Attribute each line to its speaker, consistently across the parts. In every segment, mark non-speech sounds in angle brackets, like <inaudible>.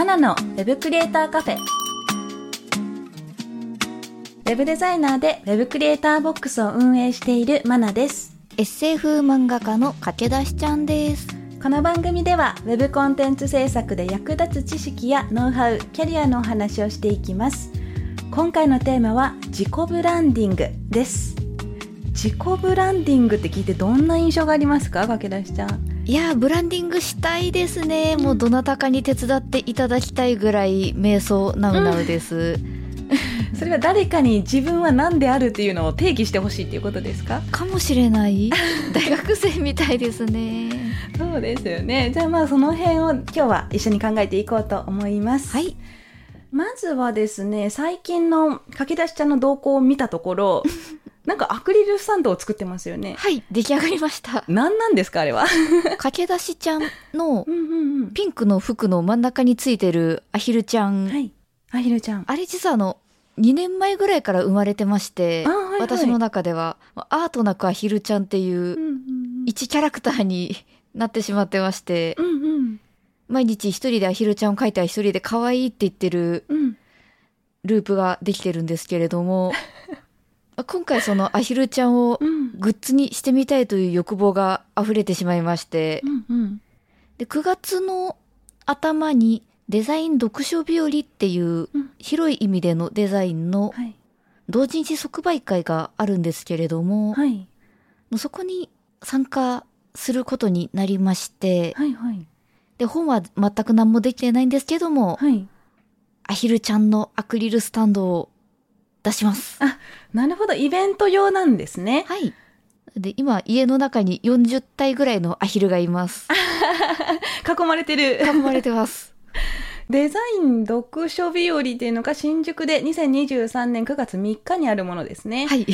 Speaker 1: マナのウェブクリエイターカフェ。ウェブデザイナーでウェブクリエイターボックスを運営しているマナです。
Speaker 2: エッセイ風漫画家の駆け出しちゃんです。
Speaker 1: この番組ではウェブコンテンツ制作で役立つ知識やノウハウキャリアのお話をしていきます。今回のテーマは自己ブランディングです。自己ブランディングって聞いてどんな印象がありますか？駆け出しちゃん
Speaker 2: いやブランディングしたいですね。もうどなたかに手伝っていただきたいぐらい瞑想なうなうです、<laughs>
Speaker 1: それは誰かに自分は何であるっていうのを定義してほしいっていうことですか？
Speaker 2: かもしれない。<laughs> 大学生みたいですね。
Speaker 1: そうですよね。じゃあまあその辺を今日は一緒に考えていこうと思います。
Speaker 2: はい。
Speaker 1: まずはですね最近の駆け出しちゃんの動向を見たところ <laughs> なんかアクリルスタンドを作ってますよね。
Speaker 2: はい。出来上がりました。
Speaker 1: 何なんですかあれは？<laughs>
Speaker 2: 駆け出しちゃんの
Speaker 1: うんうんうん。
Speaker 2: ピンクの服の真ん中についてるアヒルちゃん、
Speaker 1: はい。アヒルちゃん。
Speaker 2: あれ実はあの2年前ぐらいから生まれてまして、
Speaker 1: あはいはい。
Speaker 2: 私の中ではアートなくアヒルちゃんっていう
Speaker 1: うんうん。
Speaker 2: 一キャラクターになってしまってまして
Speaker 1: うんうん。
Speaker 2: 毎日一人でアヒルちゃんを描いたら一人で可愛いって言ってる
Speaker 1: うん。
Speaker 2: ループができてるんですけれども <laughs> 今回そのアヒルちゃんを
Speaker 1: うん。
Speaker 2: グッズにしてみたいという欲望が溢れてしまいまして。
Speaker 1: うんうん。
Speaker 2: で9月の頭にデザイン読書日和っていう
Speaker 1: うん。
Speaker 2: 広い意味でのデザインの
Speaker 1: はい。
Speaker 2: 同人誌即売会があるんですけれども、
Speaker 1: はい。
Speaker 2: そこに参加することになりまして、
Speaker 1: はいはい。
Speaker 2: で本は全く何もできてないんですけども、
Speaker 1: はい。
Speaker 2: アヒルちゃんのアクリルスタンドを出します。
Speaker 1: あなるほどイベント用なんですね
Speaker 2: はい。で、今、家の中に40体ぐらいのアヒルがいます。<laughs>
Speaker 1: 囲まれてる
Speaker 2: 囲まれてます。<laughs>
Speaker 1: デザイン読書日和っていうのが新宿で2023年9月3日にあるものですね。
Speaker 2: はい。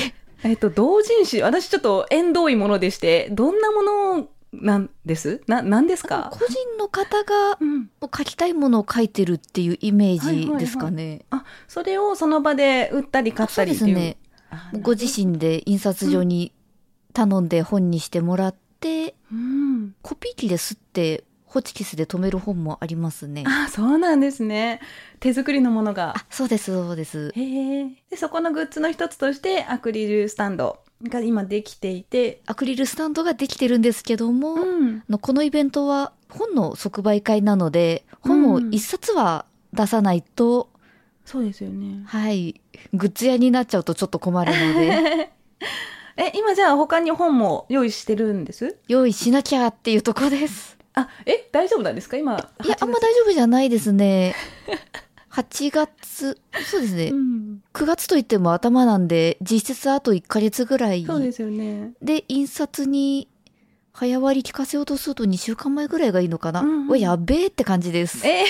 Speaker 1: えっと、同人誌、私ちょっと縁遠いものでして、どんなものなんです？な、なんですか？
Speaker 2: 個人の方が
Speaker 1: うん。
Speaker 2: 書きたいものを書いてるっていうイメージですかね。
Speaker 1: あ、それをその場で売ったり買ったりっていう。
Speaker 2: そうですね。
Speaker 1: あ
Speaker 2: ご自身で印刷所に頼んで本にしてもらって、
Speaker 1: うん。
Speaker 2: コピー機で吸って、ホチキスで止める本もありますね。
Speaker 1: あ、そうなんですね。手作りのものが。
Speaker 2: あ、そうです、そうです。
Speaker 1: へえ。で、そこのグッズの一つとして、アクリルスタンドが今できていて、
Speaker 2: アクリルスタンドができてるんですけども、
Speaker 1: うん。
Speaker 2: のこのイベントは本の即売会なので、本を一冊は出さないと、
Speaker 1: そうですよね。
Speaker 2: はい、グッズ屋になっちゃうとちょっと困るので、<laughs>
Speaker 1: え、今じゃあ他に本も用意してるんです？
Speaker 2: 用意しなきゃっていうとこです。
Speaker 1: あ、え、大丈夫なんですか？今。
Speaker 2: いや、あんま大丈夫じゃないですね。<laughs> 8月、そうですね。
Speaker 1: うん。
Speaker 2: 9月といっても頭なんで、実質あと1ヶ月ぐらい
Speaker 1: そうですよね。
Speaker 2: で、印刷に早割り聞かせようとすると2週間前ぐらいがいいのかな。
Speaker 1: うんうん
Speaker 2: やべえって感じです。
Speaker 1: え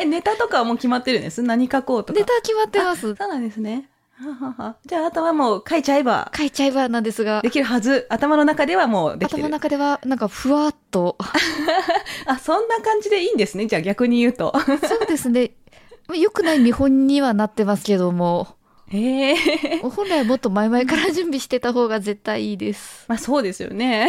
Speaker 1: え、ネタとかはもう決まってるんです何書こうとか。
Speaker 2: ネタ決まってます。
Speaker 1: そうなんですね。<laughs> じゃあ、あとはもう書いちゃえば
Speaker 2: 書いちゃえばなんですが
Speaker 1: で、きるはず。頭の中ではもうできてる。
Speaker 2: 頭の中ではなんかふわっと。<laughs>
Speaker 1: あ、そんな感じでいいんですね。じゃあ逆に言うと。
Speaker 2: そうですね。良くない見本にはなってますけども、
Speaker 1: へえ。
Speaker 2: 本来もっと前々から準備してた方が絶対いいです。
Speaker 1: まあそうですよね。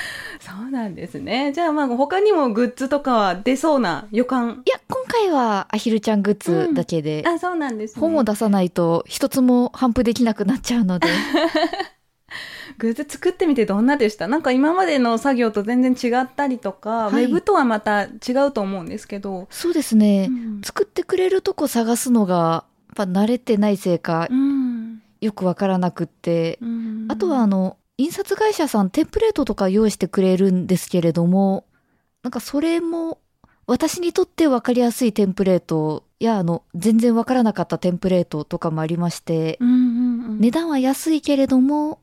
Speaker 1: <laughs> そうなんですね。じゃあまあ他にもグッズとかは出そうな予感？
Speaker 2: いや、今回はアヒルちゃんグッズだけで、
Speaker 1: あ、そうなんですね。
Speaker 2: 本を出さないと一つも頒布できなくなっちゃうので、<laughs>
Speaker 1: グッズ作ってみてどんなでした？なんか今までの作業と全然違ったりとか、
Speaker 2: はい
Speaker 1: ウェブとはまた違うと思うんですけど。
Speaker 2: そうですね、
Speaker 1: うん
Speaker 2: 作ってくれるとこ探すのが、やっぱ慣れてないせいか
Speaker 1: う、ん。
Speaker 2: よくわからなくって、
Speaker 1: うん
Speaker 2: あとはあの、印刷会社さんテンプレートとか用意してくれるんですけれども、なんかそれも、私にとってわかりやすいテンプレートや、あの、全然わからなかったテンプレートとかもありまして、
Speaker 1: うんうんうん
Speaker 2: 値段は安いけれども、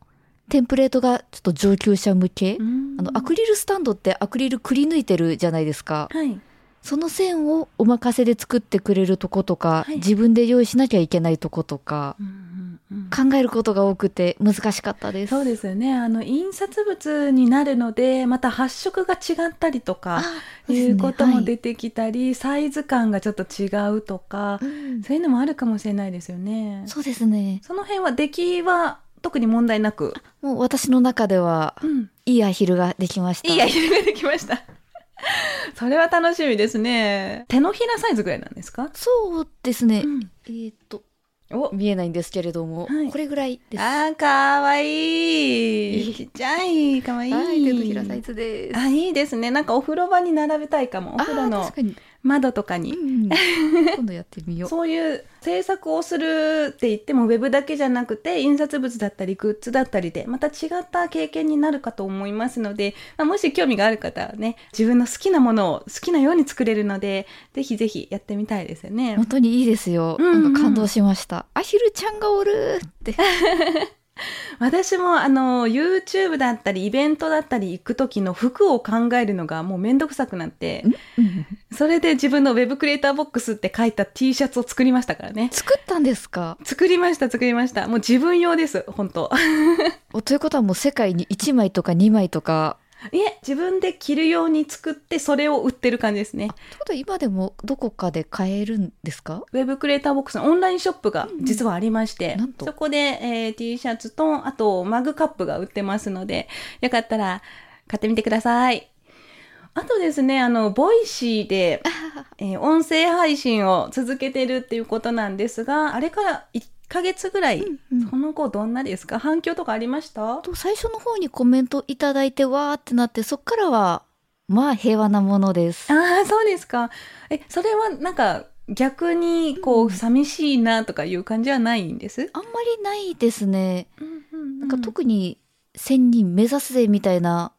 Speaker 2: テンプレートがちょっと上級者向け、
Speaker 1: うん
Speaker 2: あの、アクリルスタンドってアクリルくり抜いてるじゃないですか。
Speaker 1: はい。
Speaker 2: その線をお任せで作ってくれるとことか、
Speaker 1: はい
Speaker 2: 自分で用意しなきゃいけないとことか、
Speaker 1: うんうんうん
Speaker 2: 考えることが多くて難しかったです。
Speaker 1: そうですよねあの印刷物になるのでまた発色が違ったりとか
Speaker 2: あ
Speaker 1: いうことも
Speaker 2: はい
Speaker 1: 出てきたり、サイズ感がちょっと違うとか
Speaker 2: うん
Speaker 1: そういうのもあるかもしれないですよね。
Speaker 2: そうですね。
Speaker 1: その辺は出来は特に問題なく、
Speaker 2: もう私の中では
Speaker 1: うん、
Speaker 2: いいアヒルができました。
Speaker 1: いいアヒルができました。<laughs> それは楽しみですね。手のひらサイズぐらいなんですか？
Speaker 2: そうですね。
Speaker 1: うん
Speaker 2: えーっと、
Speaker 1: お、
Speaker 2: 見えないんですけれども、
Speaker 1: はい
Speaker 2: これぐらいです。
Speaker 1: あーかわいい。<laughs> ちっちゃい、かわいい。
Speaker 2: はい、手のひらサイズです。
Speaker 1: あ、いいですね。なんかお風呂場に並べたいかも。お風呂
Speaker 2: あー
Speaker 1: の
Speaker 2: 確かに。
Speaker 1: 窓とかに。
Speaker 2: うん、<laughs> 今度やってみよう。
Speaker 1: そういう制作をするって言ってもウェブだけじゃなくて印刷物だったりグッズだったりでまた違った経験になるかと思いますので、まあ、もし興味がある方はね自分の好きなものを好きなように作れるのでぜひぜひやってみたいですよね
Speaker 2: 本。当にいいですよ。
Speaker 1: うんうん
Speaker 2: なんか感動しました。アヒルちゃんがおるって。<laughs> <laughs>
Speaker 1: 私もあの YouTube だったりイベントだったり行く時の服を考えるのがもうめんどくさくなって
Speaker 2: うん
Speaker 1: それで自分のウェブクリエイターボックスって書いた T シャツを作りましたからね。
Speaker 2: 作ったんですか？
Speaker 1: 作りました作りました。もう自分用です本当。<laughs>
Speaker 2: おということはもう世界に1枚とか2枚とか。
Speaker 1: いえ、自分で着るように作って、それを売ってる感じですね。
Speaker 2: ということは今でもどこかで買えるんですか？
Speaker 1: ウェブクリエイターボックスのオンラインショップが実はありまして、
Speaker 2: なんと？
Speaker 1: そこで、えー T シャツと、あとマグカップが売ってますので、よかったら買ってみてください。あとですね、あの、ボイシーで、<laughs> えー音声配信を続けてるっていうことなんですが、あれから1ヶ月ぐらい、
Speaker 2: うんうん
Speaker 1: その後どんなですか？反響とかありました？
Speaker 2: と最初の方にコメントいただいてわーってなってそっからはまあ平和なものです。
Speaker 1: ああ、そうですか。え、それはなんか逆にこう、寂しいなとかいう感じはないんです、
Speaker 2: あんまりないですね。
Speaker 1: な
Speaker 2: なんか特に1000人目指すぜみたいな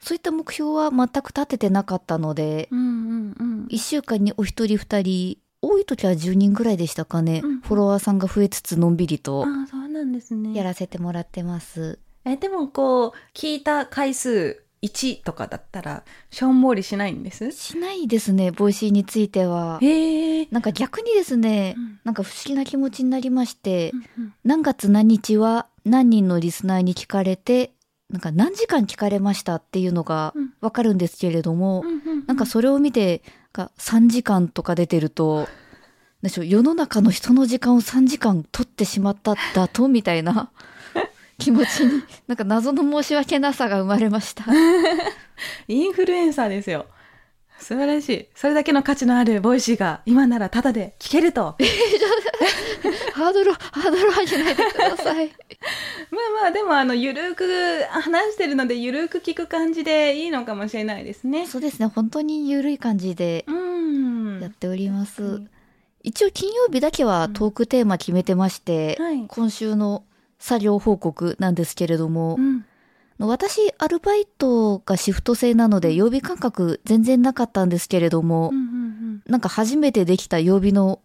Speaker 2: そういった目標は全く立ててなかったので、
Speaker 1: うんうんうん。
Speaker 2: 1週間にお一人二人多い時は10人ぐらいでしたかね、
Speaker 1: うん
Speaker 2: フォロワーさんが増えつつのんびりと
Speaker 1: ああ、そうなんですね。
Speaker 2: やらせてもらってます。
Speaker 1: え、でもこう、聞いた回数1とかだったら、しょんぼりしないんです？
Speaker 2: しないですねボイシーについては。なんか逆にですね、
Speaker 1: うん。
Speaker 2: なんか不思議な気持ちになりまして、
Speaker 1: うんうん。
Speaker 2: 何月何日は何人のリスナーに聞かれて、なんか何時間聞かれましたっていうのが
Speaker 1: うん。
Speaker 2: わかるんですけれども、
Speaker 1: うんうん。
Speaker 2: なんかそれを見て、なんか3時間とか出てると、でしょう、世の中の人の時間を3時間取ってしまっただと、みたいな <laughs> 気持ちに、なんか謎の申し訳なさが生まれました。
Speaker 1: インフルエンサーですよ。素晴らしい。それだけの価値のあるボイシーが今ならタダで聞けると。
Speaker 2: ハードル、ハードル上げないでください。<laughs>
Speaker 1: まあまあ、でもあの、ゆるく話してるので、ゆるく聞く感じでいいのかもしれないですね。
Speaker 2: そうですね、本当に緩い感じで
Speaker 1: うん。
Speaker 2: やっております。
Speaker 1: うん
Speaker 2: 一応金曜日だけはトークテーマ決めてまして、
Speaker 1: はい
Speaker 2: 今週の作業報告なんですけれども、
Speaker 1: うん。
Speaker 2: 私、アルバイトがシフト制なので曜日感覚全然なかったんですけれども、
Speaker 1: うんうん
Speaker 2: なんか初めてできた曜日の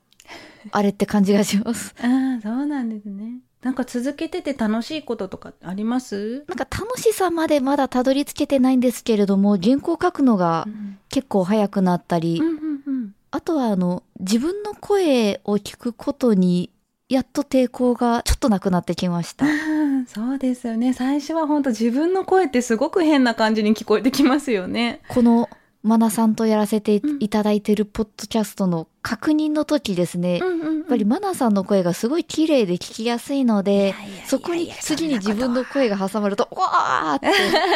Speaker 2: あれって感じがします。
Speaker 1: うん。ああ、そうなんですね。なんか続けてて楽しいこととかあります？
Speaker 2: なんか楽しさまでまだたどり着けてないんですけれども、原稿書くのが
Speaker 1: うん
Speaker 2: 結構早くなったり、
Speaker 1: うんうんうん。
Speaker 2: あとはあの、自分の声を聞くことに、やっと抵抗がちょっとなくなってきました。<laughs>
Speaker 1: そうですよね。最初は本当自分の声ってすごく変な感じに聞こえてきますよね。
Speaker 2: このマナさんとやらせていただいてるポッドキャストの確認の時ですね、
Speaker 1: んうん
Speaker 2: やっぱりマナさんの声がすごい綺麗で聞きやすいのでそこに次に自分の声が挟まると、わーって、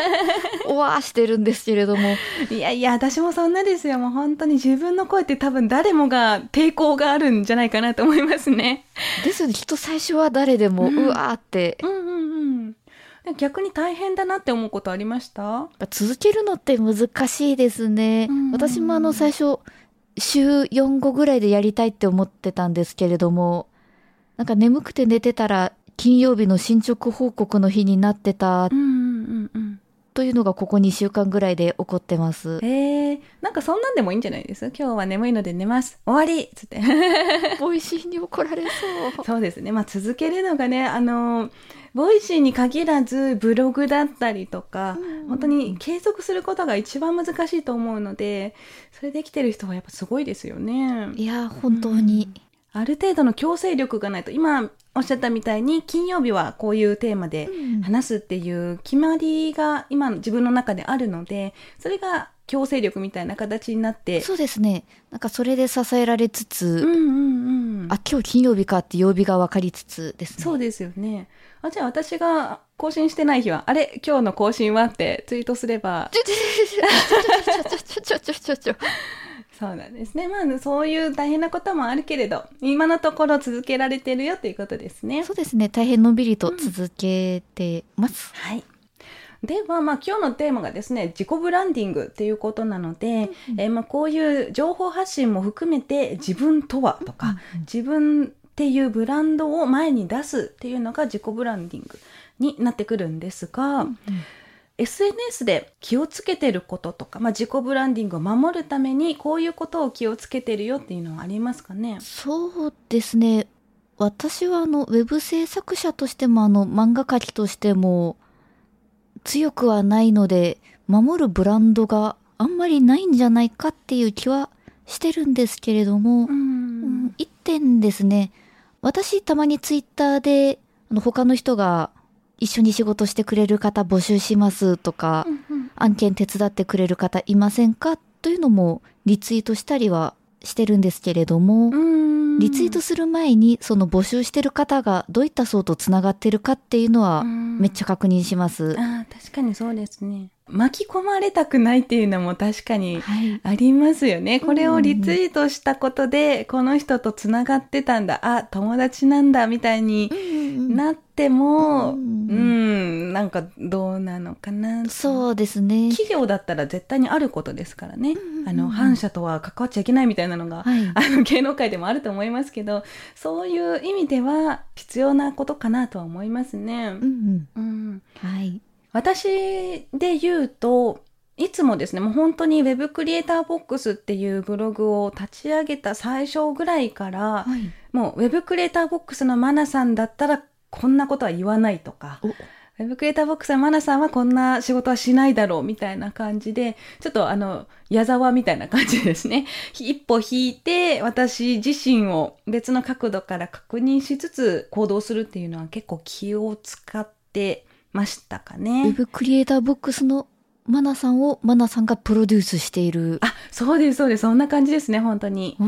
Speaker 2: <laughs> おわーしてるんですけれども、
Speaker 1: いやいや、私もそんなですよ。もう本当に自分の声って多分誰もが抵抗があるんじゃないかなと思いますね。
Speaker 2: ですよね、きっと最初は誰でも、
Speaker 1: う
Speaker 2: うんわーって、
Speaker 1: うんうんうん。で逆に大変だなって思うことありました？
Speaker 2: 続けるのって難しいですね
Speaker 1: うん。
Speaker 2: 私もあの最初、週4後ぐらいでやりたいって思ってたんですけれども、なんか眠くて寝てたら、金曜日の進捗報告の日になってた
Speaker 1: うんうんうんうん。
Speaker 2: というのがここ2週間ぐらいで起こってます。
Speaker 1: えー、なんかそんなんでもいいんじゃないです？今日は眠いので寝ます。終わりっつって。
Speaker 2: ボイシーに怒られそう。
Speaker 1: そうですね。まあ続けるのがね、あの、ボイシーに限らずブログだったりとか、本当に継続することが一番難しいと思うので、それできてる人はやっぱすごいですよね。
Speaker 2: いや、本当に。
Speaker 1: ある程度の強制力がないと、今おっしゃったみたいに金曜日はこういうテーマで話すっていう決まりが今の自分の中であるので、それが強制力みたいな形になって、
Speaker 2: そうですね。なんかそれで支えられつつ、
Speaker 1: うんうんうん。
Speaker 2: あ、今日金曜日かって曜日が分かりつつですね。
Speaker 1: そうですよね。あ、じゃあ私が更新してない日は、あれ今日の更新はってツイートすれば、
Speaker 2: ちょちょちょちょちょちょちょちょ。
Speaker 1: そうなんですね。まあ、そういう大変なこともあるけれど、今のところ続けられてるよということですね。
Speaker 2: そうですね。大変のんびりと続けてます。
Speaker 1: はい。では、まあ、今日のテーマがですね、自己ブランディングっていうことなので、えーまあ、こういう情報発信も含めて、自分とはとか、自分っていうブランドを前に出すっていうのが自己ブランディングになってくるんですが、SNS で気をつけてることとか、まあ、自己ブランディングを守るためにこういうことを気をつけてるよっていうのはありますかね？
Speaker 2: そうですね。私はあの、ウェブ制作者としてもあの、漫画描きとしても強くはないので、守るブランドがあんまりないんじゃないかっていう気はしてるんですけれども、うん一点ですね。私たまにツイッターで、あの、他の人が一緒に仕事してくれる方募集しますとか、案件手伝ってくれる方いませんかというのもリツイートしたりはしてるんですけれども、リツイートする前にその募集してる方がどういった層とつながってるかっていうのはめっちゃ確認します。
Speaker 1: ああ確かにそうですね。巻き込まれたくないっていうのも確かに
Speaker 2: はい。
Speaker 1: ありますよね。これをリツイートしたことで、この人とつながってたんだ、あ、友達なんだ、みたいになっても、
Speaker 2: う
Speaker 1: うんん、なんかどうなのかな。
Speaker 2: そうですね。
Speaker 1: 企業だったら絶対にあることですからね。
Speaker 2: うん
Speaker 1: あの、反社とは関わっちゃいけないみたいなのが、
Speaker 2: はい。<laughs>
Speaker 1: あの、芸能界でもあると思いますけど、そういう意味では必要なことかなとは思いますね
Speaker 2: う。んうん。
Speaker 1: うん。
Speaker 2: はい。
Speaker 1: 私で言うと、いつもですね、もう本当に Web クリエイターボックスっていうブログを立ち上げた最初ぐらいから、
Speaker 2: はい。
Speaker 1: もう Web クリエイターボックスのマナさんだったらこんなことは言わないとか、
Speaker 2: お
Speaker 1: Web クリエイターボックスのマナさんはこんな仕事はしないだろうみたいな感じで、ちょっとあの、矢沢みたいな感じですね。<laughs> 一歩引いて、私自身を別の角度から確認しつつ行動するっていうのは結構気を使ってましたか
Speaker 2: ウ
Speaker 1: ね。
Speaker 2: ェブクリエイターボックスのマナさんをマナさんがプロデュースしている。
Speaker 1: あ、そうです、そうです。そんな感じですね、本当に。
Speaker 2: お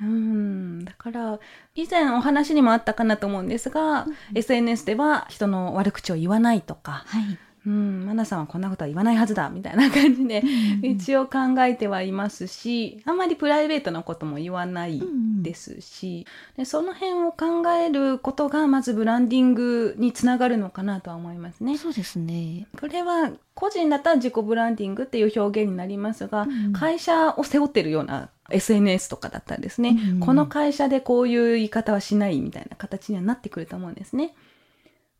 Speaker 1: うん。だから、以前お話にもあったかなと思うんですが、SNS では人の悪口を言わないとか、
Speaker 2: はい。
Speaker 1: うん、マナさんはこんなことは言わないはずだ、みたいな感じで、一応考えてはいますし、あんまりプライベートなことも言わないですし、でその辺を考えることが、まずブランディングにつながるのかなとは思いますね。
Speaker 2: そうですね。
Speaker 1: これは個人だったら自己ブランディングっていう表現になりますが、
Speaker 2: うん
Speaker 1: 会社を背負ってるような SNS とかだったらですね、
Speaker 2: うん
Speaker 1: この会社でこういう言い方はしないみたいな形にはなってくると思うんですね。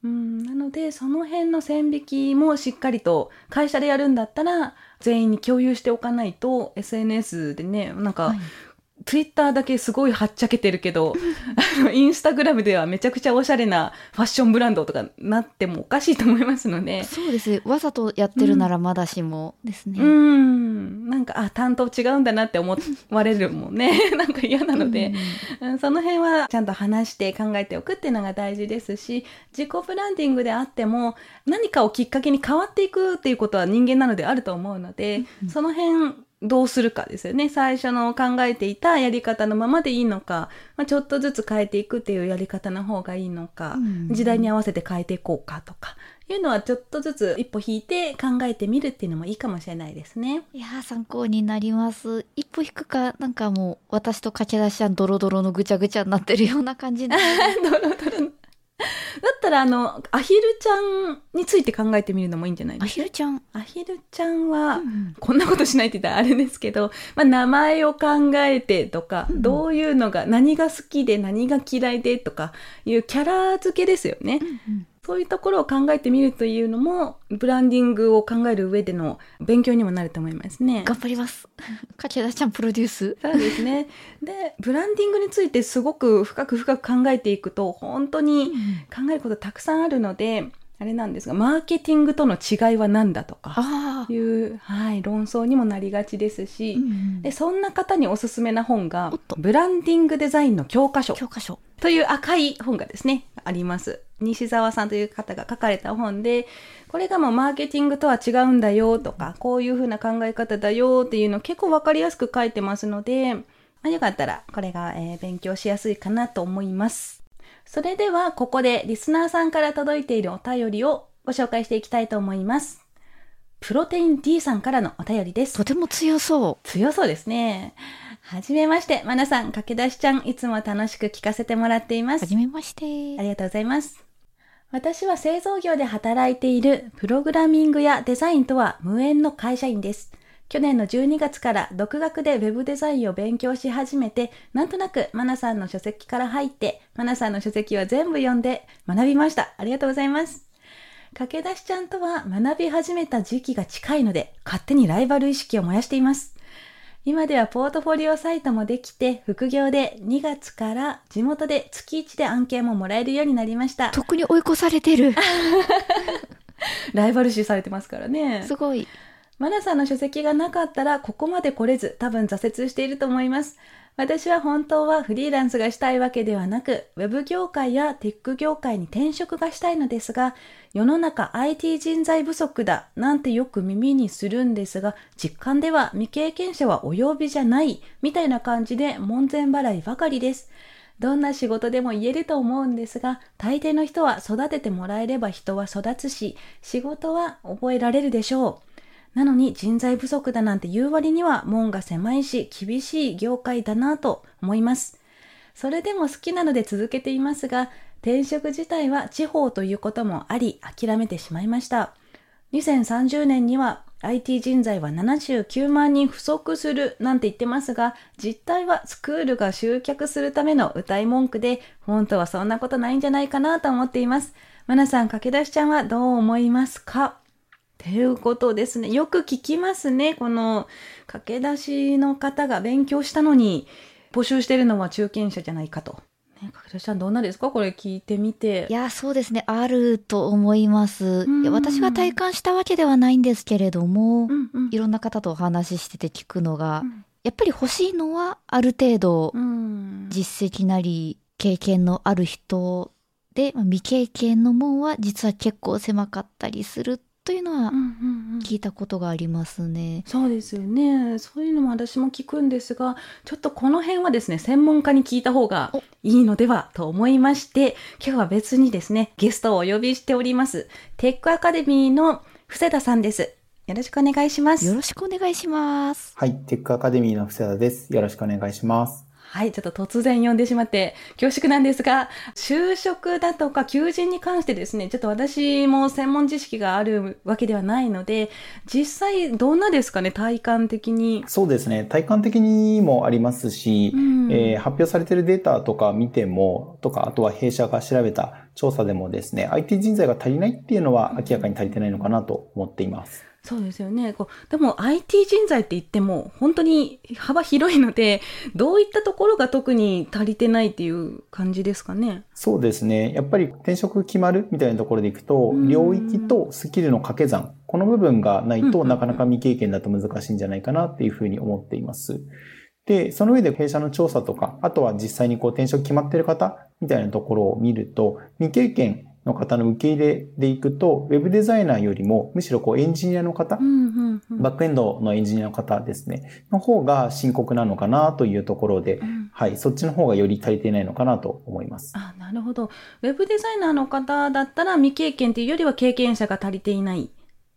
Speaker 1: うん、なのでその辺の線引きもしっかりと会社でやるんだったら全員に共有しておかないと SNS でねなんか、
Speaker 2: はい
Speaker 1: ツイッターだけすごいはっちゃけてるけど、あの、インスタグラムではめちゃくちゃおしゃれなファッションブランドとかなってもおかしいと思いますので、
Speaker 2: そうですね。わざとやってるならまだしもですね。
Speaker 1: うん。なんか、あ、担当違うんだなって思われるもんね。<laughs> なんか嫌なので、うんその辺はちゃんと話して考えておくっていうのが大事ですし、自己ブランディングであっても、何かをきっかけに変わっていくっていうことは人間なのであると思うので、その辺、どうするかですよね。最初の考えていたやり方のままでいいのか、まあ、ちょっとずつ変えていくっていうやり方の方がいいのか、
Speaker 2: うん
Speaker 1: 時代に合わせて変えていこうかとか、いうのはちょっとずつ一歩引いて考えてみるっていうのもいいかもしれないですね。
Speaker 2: いやー参考になります。一歩引くか、なんかもう私と駆け出しちゃんドロドロのぐちゃぐちゃになってるような感じで。<laughs>
Speaker 1: ドロドロ。<laughs> だったら、あの、アヒルちゃんについて考えてみるのもいいんじゃない
Speaker 2: ア
Speaker 1: ですか？
Speaker 2: ヒルちゃん。
Speaker 1: アヒルちゃんは、
Speaker 2: うん
Speaker 1: こんなことしないって言ったらあれですけど、まあ、名前を考えてとか、
Speaker 2: うん
Speaker 1: どういうのが、何が好きで何が嫌いでとかいうキャラ付けですよね。そういうところを考えてみるというのも、ブランディングを考える上での勉強にもなると思いますね。
Speaker 2: 頑張ります。<laughs> 駆田ちゃんプロデュース。
Speaker 1: そうですね。で、ブランディングについてすごく深く深く考えていくと、本当に考えることたくさんあるので、あれなんですが、マーケティングとの違いは何だとか。いう、はい、論争にもなりがちですし、
Speaker 2: うん
Speaker 1: で、そんな方におすすめな本がブランディングデザインの教科書。という赤い本がですね、あります。西澤さんという方が書かれた本で、これがもうマーケティングとは違うんだよとか、こういうふうな考え方だよっていうのを結構わかりやすく書いてますので、まあ、よかったらこれが、えー勉強しやすいかなと思います。それではここでリスナーさんから届いているお便りをご紹介していきたいと思います。プロテイン D さんからのお便りです
Speaker 2: と。ても強そ
Speaker 1: 強そうですね。はじめまして、まなさん、駆け出しちゃん、いつも楽しく聞かせてもらっていま
Speaker 2: う。
Speaker 1: す
Speaker 2: は。じめまし
Speaker 1: あ
Speaker 2: て。
Speaker 1: りがとうございます。私は製造業で働いているプログラミングやデザインとは無縁の会社員です。去年の12月から独学で Web デザインを勉強し始めて、なんとなくマナさんの書籍から入って、マナさんの書籍は全部読んで学びました。ありがとうございます。駆け出しちゃんとは学び始めた時期が近いので、勝手にライバル意識を燃やしています。今ではポートフォリオサイトもできて、副業で2月から地元で月1で案件ももらえるようになりました。
Speaker 2: 特に追い越されてる。<laughs>
Speaker 1: ライバル視されてますからね。
Speaker 2: すごい。
Speaker 1: マナさんの書籍がなかったらここまで来れず多分挫折していると思います。私は本当はフリーランスがしたいわけではなく、ウェブ業界やテック業界に転職がしたいのですが、世の中 IT 人材不足だなんてよく耳にするんですが、実感では未経験者はお呼びじゃないみたいな感じで門前払いばかりです。どんな仕事でも言えると思うんですが、大抵の人は育ててもらえれば人は育つし、仕事は覚えられるでしょう。なのに人材不足だなんて言う割には門が狭いし厳しい業界だなと思います。それでも好きなので続けていますが、転職自体は地方ということもあり諦めてしまいました。2030年には IT 人材は79万人不足するなんて言ってますが、実態はスクールが集客するための歌い文句で、本当はそんなことないんじゃないかなと思っています。まなさん、駆け出しちゃんはどう思いますか？ていうことですね。よく聞きますね。この駆け出しの方が勉強したのに募集してるのは中堅者じゃないかと。ね、駆け出しちゃんどんなですか？これ聞いてみて
Speaker 2: い。や、そうですね。あると思います。
Speaker 1: ん
Speaker 2: いや私が体感したわけではないんですけれども、
Speaker 1: うんうん
Speaker 2: いろんな方とお話ししてて聞くのが、
Speaker 1: うん
Speaker 2: やっぱり欲しいのはある程度
Speaker 1: うん
Speaker 2: 実績なり経験のある人で、まあ未経験の門は実は結構狭かったりするというのは
Speaker 1: うんうんうん
Speaker 2: 聞いたことがありますね。
Speaker 1: そうですよね。そういうのも私も聞くんですが、ちょっとこの辺はですね、専門家に聞いた方が
Speaker 2: お
Speaker 1: いいのではと思いまして、今日は別にですね、ゲストをお呼びしております。テックアカデミーの布施田さんです。よろしくお願いします。
Speaker 2: よろしくお願いします。
Speaker 3: はい。テックアカデミーの布施田です。よろしくお願いします。
Speaker 1: はい、ちょっと突然呼んでしまって恐縮なんですが、就職だとか求人に関してですね、ちょっと私も専門知識があるわけではないので、実際どんなですかね、体感的に？
Speaker 3: そうですね。体感的にもありますし、
Speaker 1: うん
Speaker 3: えー発表されているデータとか見ても、とか、あとは弊社が調べた調査でもですね、IT 人材が足りないっていうのは明らかに足りてないのかなと思っています。
Speaker 1: そうですよね。こうでも IT 人材って言っても本当に幅広いので、どういったところが特に足りてないっていう感じですかね。
Speaker 3: そうですね。やっぱり転職決まるみたいなところでいくと
Speaker 1: うん、
Speaker 3: 領域とスキルの掛け算、この部分がないと
Speaker 1: うん
Speaker 3: なかなか未経験だと難しいんじゃないかなっていうふうに思っています。で、その上で弊社の調査とか、あとは実際にこう転職決まってる方みたいなところを見ると、未経験の方の受け入れでいくと、ウェブデザイナーよりもむしろこうエンジニアの方、
Speaker 1: うんうんうん
Speaker 3: バックエンドのエンジニアの方ですね、の方が深刻なのかなというところで、
Speaker 1: うん
Speaker 3: はい、そっちの方がより足りていないのかなと思います。
Speaker 1: あ、なるほど。ウェブデザイナーの方だったら未経験っていうよりは経験者が足りていない。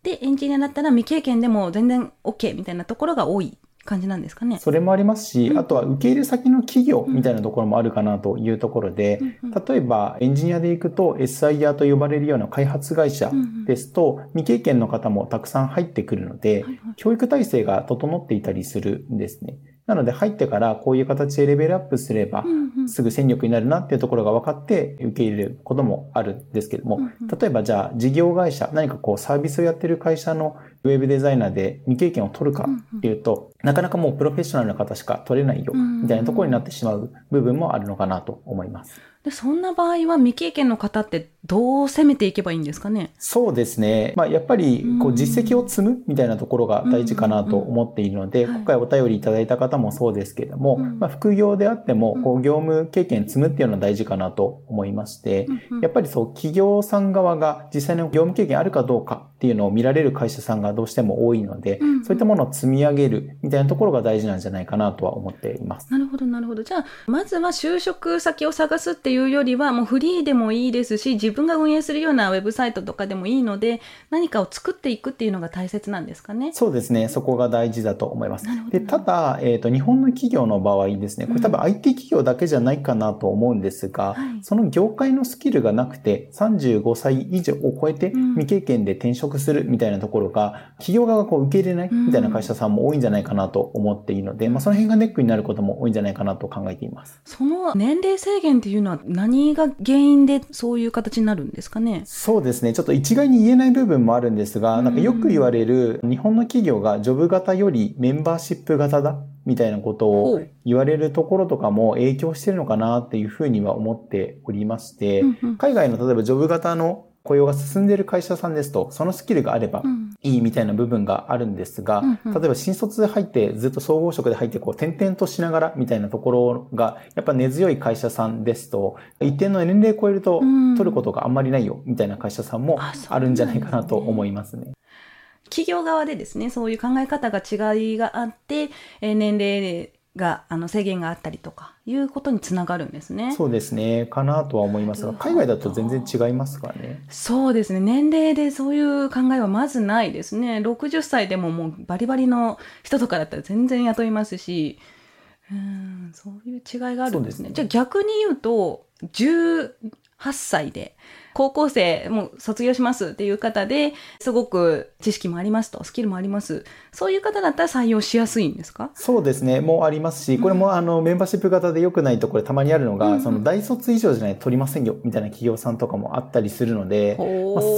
Speaker 1: で、エンジニアだったら未経験でも全然 OK みたいなところが多い感じなんですかね。
Speaker 3: それもありますし、
Speaker 1: うん。
Speaker 3: あとは受け入れ先の企業みたいなところもあるかなというところで、
Speaker 1: うんうん
Speaker 3: 例えばエンジニアで行くと SIR と呼ばれるような開発会社ですと、未経験の方もたくさん入ってくるので、
Speaker 1: はいはい。
Speaker 3: 教育体制が整っていたりするんですね。なので入ってからこういう形でレベルアップすれば、すぐ戦力になるなっていうところが分かって受け入れることもあるんですけども、例えばじゃあ事業会社、何かこうサービスをやってる会社のウェブデザイナーで未経験を取るかっていうと、なかなかもうプロフェッショナルな方しか取れないよ、みたいなところになってしまう部分もあるのかなと思います。
Speaker 1: でそんな場合は未経験の方ってどう攻めていけばいいんですかね？
Speaker 3: そうですね。まあ、やっぱりこう実績を積むみたいなところが大事かなと思っているので、今回お便りいただいた方もそうですけれども、まあ、副業であってもこう業務経験積むっていうのは大事かなと思いまして、やっぱりそう企業さん。側が実際の業務経験あるかどうかっていうのを見られる会社さんがどうしても多いので、そういったものを積み上げるみたいなところが大事なんじゃないかなとは思っています。
Speaker 1: なるほど、なるほど。じゃあ、まずは就職先を探すっていうよりは、もうフリーでもいいですし、自分が運営するようなウェブサイトとかでもいいので、何かを作っていくっていうのが大切なんですかね？
Speaker 3: そうですね。そこが大事だと思います。で、ただ、えっ、ー、と、日本の企業の場合ですね、これ多分 IT 企業だけじゃないかなと思うんですが、うんその業界のスキルがなくて、35歳以上を超えて未経験で転職するみたいなところが、企業側がこう受け入れないみたいな会社さんも多いんじゃないかなと思っているので、まあ、その辺がネックになることも多いんじゃないかなと考えています。
Speaker 1: その年齢制限っていうのは何が原因でそういう形になるんですかね？
Speaker 3: そうですね。ちょっと一概に言えない部分もあるんですが、なんかよく言われる日本の企業がジョブ型よりメンバーシップ型だみたいなことを言われるところとかも影響してるのかなっていうふうには思っておりまして、海外の例えばジョブ型の雇用が進んでいる会社さんですと、そのスキルがあればいいみたいな部分があるんですが、例えば新卒で入ってずっと総合職で入ってこう転々としながらみたいなところがやっぱ根強い会社さんですと、一定の年齢超えると取ることがあんまりないよみたいな会社さんもあるんじゃないかなと思いますね。
Speaker 1: 企業側でですね、そういう考え方が違いがあって、え年齢があの制限があったりとかいうことにつながるんですね。
Speaker 3: そうですね。かなとは思いますが、海外だと全然違いますかね。
Speaker 1: そうですね。年齢でそういう考えはまずないですね。60歳でももうバリバリの人とかだったら全然雇いますし、うんそういう違いがあるんですね。すねじゃあ逆に言うと、18歳で高校生もう卒業しますっていう方ですごく知識もありますと、スキルもあります。そういう方だったら採用しやすいんですか？
Speaker 3: そうですね。もうありますし、これもあのメンバーシップ型で良くないところたまにあるのが、うん、その大卒以上じゃないと取りませんよみたいな企業さんとかもあったりするので、まあ、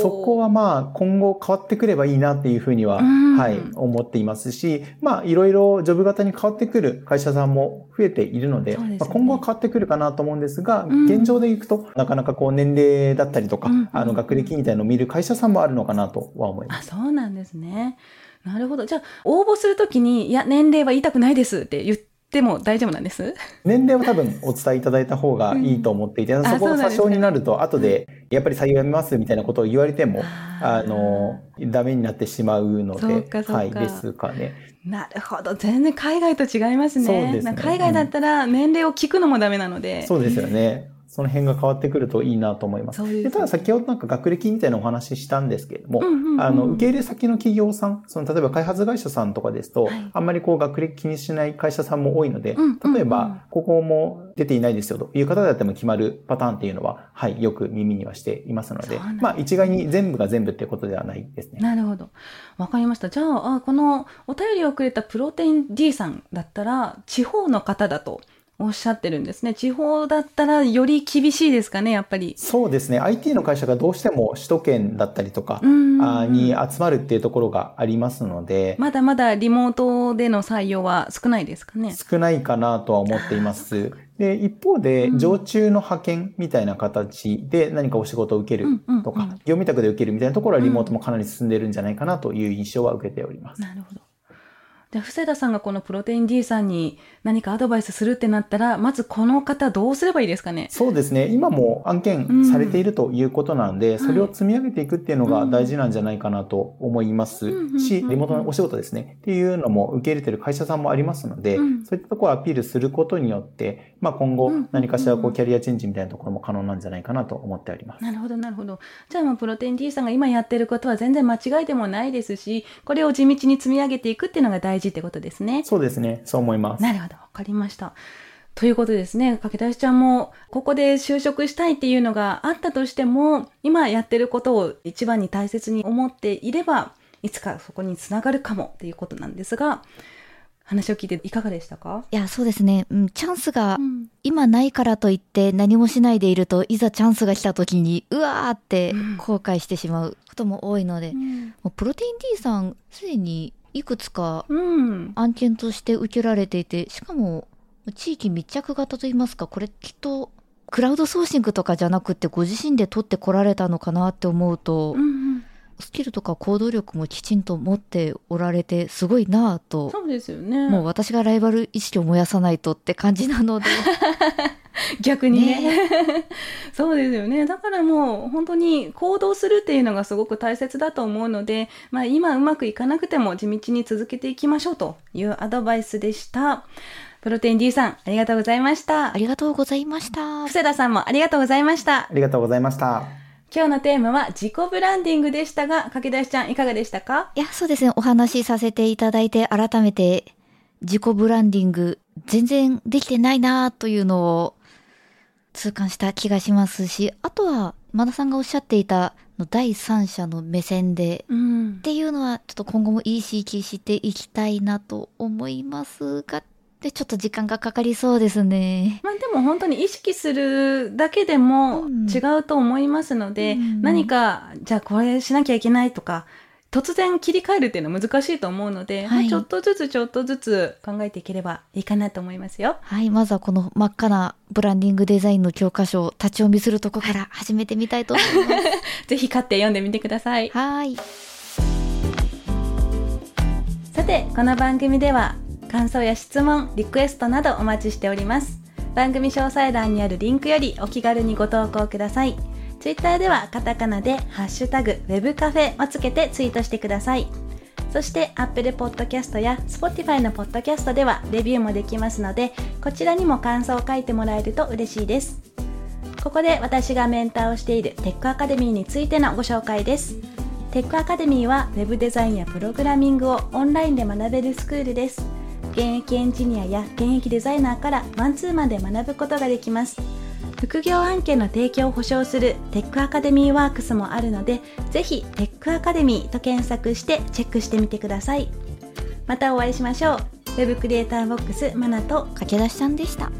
Speaker 3: そこはまあ今後変わってくればいいなっていうふうには、うん、はい、思っていますし、まあいろいろジョブ型に変わってくる会社さんも増えているので、でね、まあ、今後は変わってくるかなと思うんですが、うん、現状でいくとなかなかこう年齢だったりとか、あの学歴みたいなのを見る会社さんもあるのかなとは思います。
Speaker 1: あ、そうなんですね。なるほど。じゃあ、応募するときに、いや、年齢は言いたくないですって言っても大丈夫なんです？
Speaker 3: 年齢は多分お伝えいただいた方がいいと思っていて、うん、そこが詐称になると、後で、やっぱり採用やめますみたいなことを言われても、あの、ダメになってしまうので、はい、ですかね。
Speaker 1: なるほど。全然海外と違いますね。そうですね。海外だったら年齢を聞くのもダメなので。
Speaker 3: そうですよね。その辺が変わってくるといいなと思います。ででただ先ほどなんか学歴みたいなお話ししたんですけれども、うんうんうん、あの、受け入れ先の企業さん、その例えば開発会社さんとかですと、はい、あんまりこう学歴気にしない会社さんも多いので、うんうんうん、例えば、ここも出ていないですよという方だっても決まるパターンっていうのは、はい、よく耳にはしていますので、まあ一概に全部が全部っていうことではないですね。
Speaker 1: なるほど。わかりました。じゃあ、あこのお便りをくれたプロテイン D さんだったら、地方の方だと、おっしゃってるんですね。地方だったらより厳しいですかね、やっぱり。
Speaker 3: そうですね。IT の会社がどうしても首都圏だったりとかに集まるっていうところがありますので。
Speaker 1: まだまだリモートでの採用は少ないですかね。
Speaker 3: 少ないかなとは思っています。で、一方で、常駐の派遣みたいな形で何かお仕事を受けるとか、業務委託で受けるみたいなところはリモートもかなり進んでるんじゃないかなという印象は受けております。
Speaker 1: なるほど。じゃあ、布施田さんがこのプロテイン D さんに何かアドバイスするってなったら、まずこの方どうすればいいですかね？
Speaker 3: そうですね。今も案件されているということなので、うん、それを積み上げていくっていうのが大事なんじゃないかなと思いますし、リモートのお仕事ですね。っていうのも受け入れてる会社さんもありますので、うん、そういったところをアピールすることによって、まあ今後何かしらこうキャリアチェンジみたいなところも可能なんじゃないかなと思っております。
Speaker 1: なるほど、なるほど。じゃあまあプロテイン D さんが今やってることは全然間違いでもないですし、これを地道に積み上げていくっていうのが大事ってことですね。
Speaker 3: そうですね。そう思います。
Speaker 1: なるほど。わかりました。ということですね。かけだしちゃんも、ここで就職したいっていうのがあったとしても、今やってることを一番に大切に思っていれば、いつかそこにつながるかもっていうことなんですが、話を聞いていかがでしたか、
Speaker 2: いや、そうですね。うん、チャンスが
Speaker 1: うん
Speaker 2: 今ないからといって何もしないでいると、いざチャンスが来た時に、うわーって
Speaker 1: うん
Speaker 2: 後悔してしまうことも多いので、もうプロテイン D さん、すでにいくつか
Speaker 1: うん。
Speaker 2: 案件として受けられていて、しかも、地域密着型といいますか、これきっと、クラウドソーシングとかじゃなくて、ご自身で取ってこられたのかなって思うと、
Speaker 1: うんうん
Speaker 2: スキルとか行動力もきちんと持っておられて、すごいなぁと、
Speaker 1: そうですよね。
Speaker 2: もう私がライバル意識を燃やさないとって感じなので、<laughs> <laughs>
Speaker 1: 逆にね。<laughs> そうですよね。だからもう本当に行動するっていうのがすごく大切だと思うので、まあ、今うまくいかなくても地道に続けていきましょうというアドバイスでした。プロテイン D さんありがとうございました。
Speaker 2: ありがとうございました。
Speaker 1: 布施田さんもありがとうございました。
Speaker 3: ありがとうございました。
Speaker 1: 今日のテーマは自己ブランディングでしたが駆け出しちゃんいかがでしたか？
Speaker 2: いや、そうですね。お話しさせていただいて、改めて自己ブランディング、全然できてないなというのを痛感した気がしますし、あとは、マナさんがおっしゃっていた、の第三者の目線で、
Speaker 1: うん。
Speaker 2: っていうのは、ちょっと今後も意識していきたいなと思いますが、で、ちょっと時間がかかりそうですね。
Speaker 1: まあでも本当に意識するだけでも
Speaker 2: うん。
Speaker 1: 違うと思いますので、
Speaker 2: うん。
Speaker 1: 何か、じゃあこれしなきゃいけないとか、突然切り替えるっていうのは難しいと思うので、
Speaker 2: はい
Speaker 1: まあちょっとずつちょっとずつ考えていければいいかなと思いますよ。
Speaker 2: はい、まずはこの真っ赤なブランディングデザインの教科書を立ち読みするとこから <laughs> 始めてみたいと思います。<laughs>
Speaker 1: ぜひ買って読んでみてください。
Speaker 2: はい。
Speaker 1: さて、この番組では感想や質問、リクエストなどお待ちしております。番組詳細欄にあるリンクよりお気軽にご投稿ください。ツイッターではカタカナでハッシュタグウェブカフェをつけてツイートしてください。そして Apple Podcast や Spotify の Podcast ではレビューもできますので、こちらにも感想を書いてもらえると嬉しいです。ここで私がメンターをしているテックアカデミーについてのご紹介です。テックアカデミーは Web デザインやプログラミングをオンラインで学べるスクールです。現役エンジニアや現役デザイナーからマンツーマンで学ぶことができます。副業案件の提供を保証するテックアカデミーワークスもあるので、ぜひテックアカデミーと検索してチェックしてみてください。またお会いしましょう。Web クリエイターボックスマナと
Speaker 2: 駆け出しさんでした。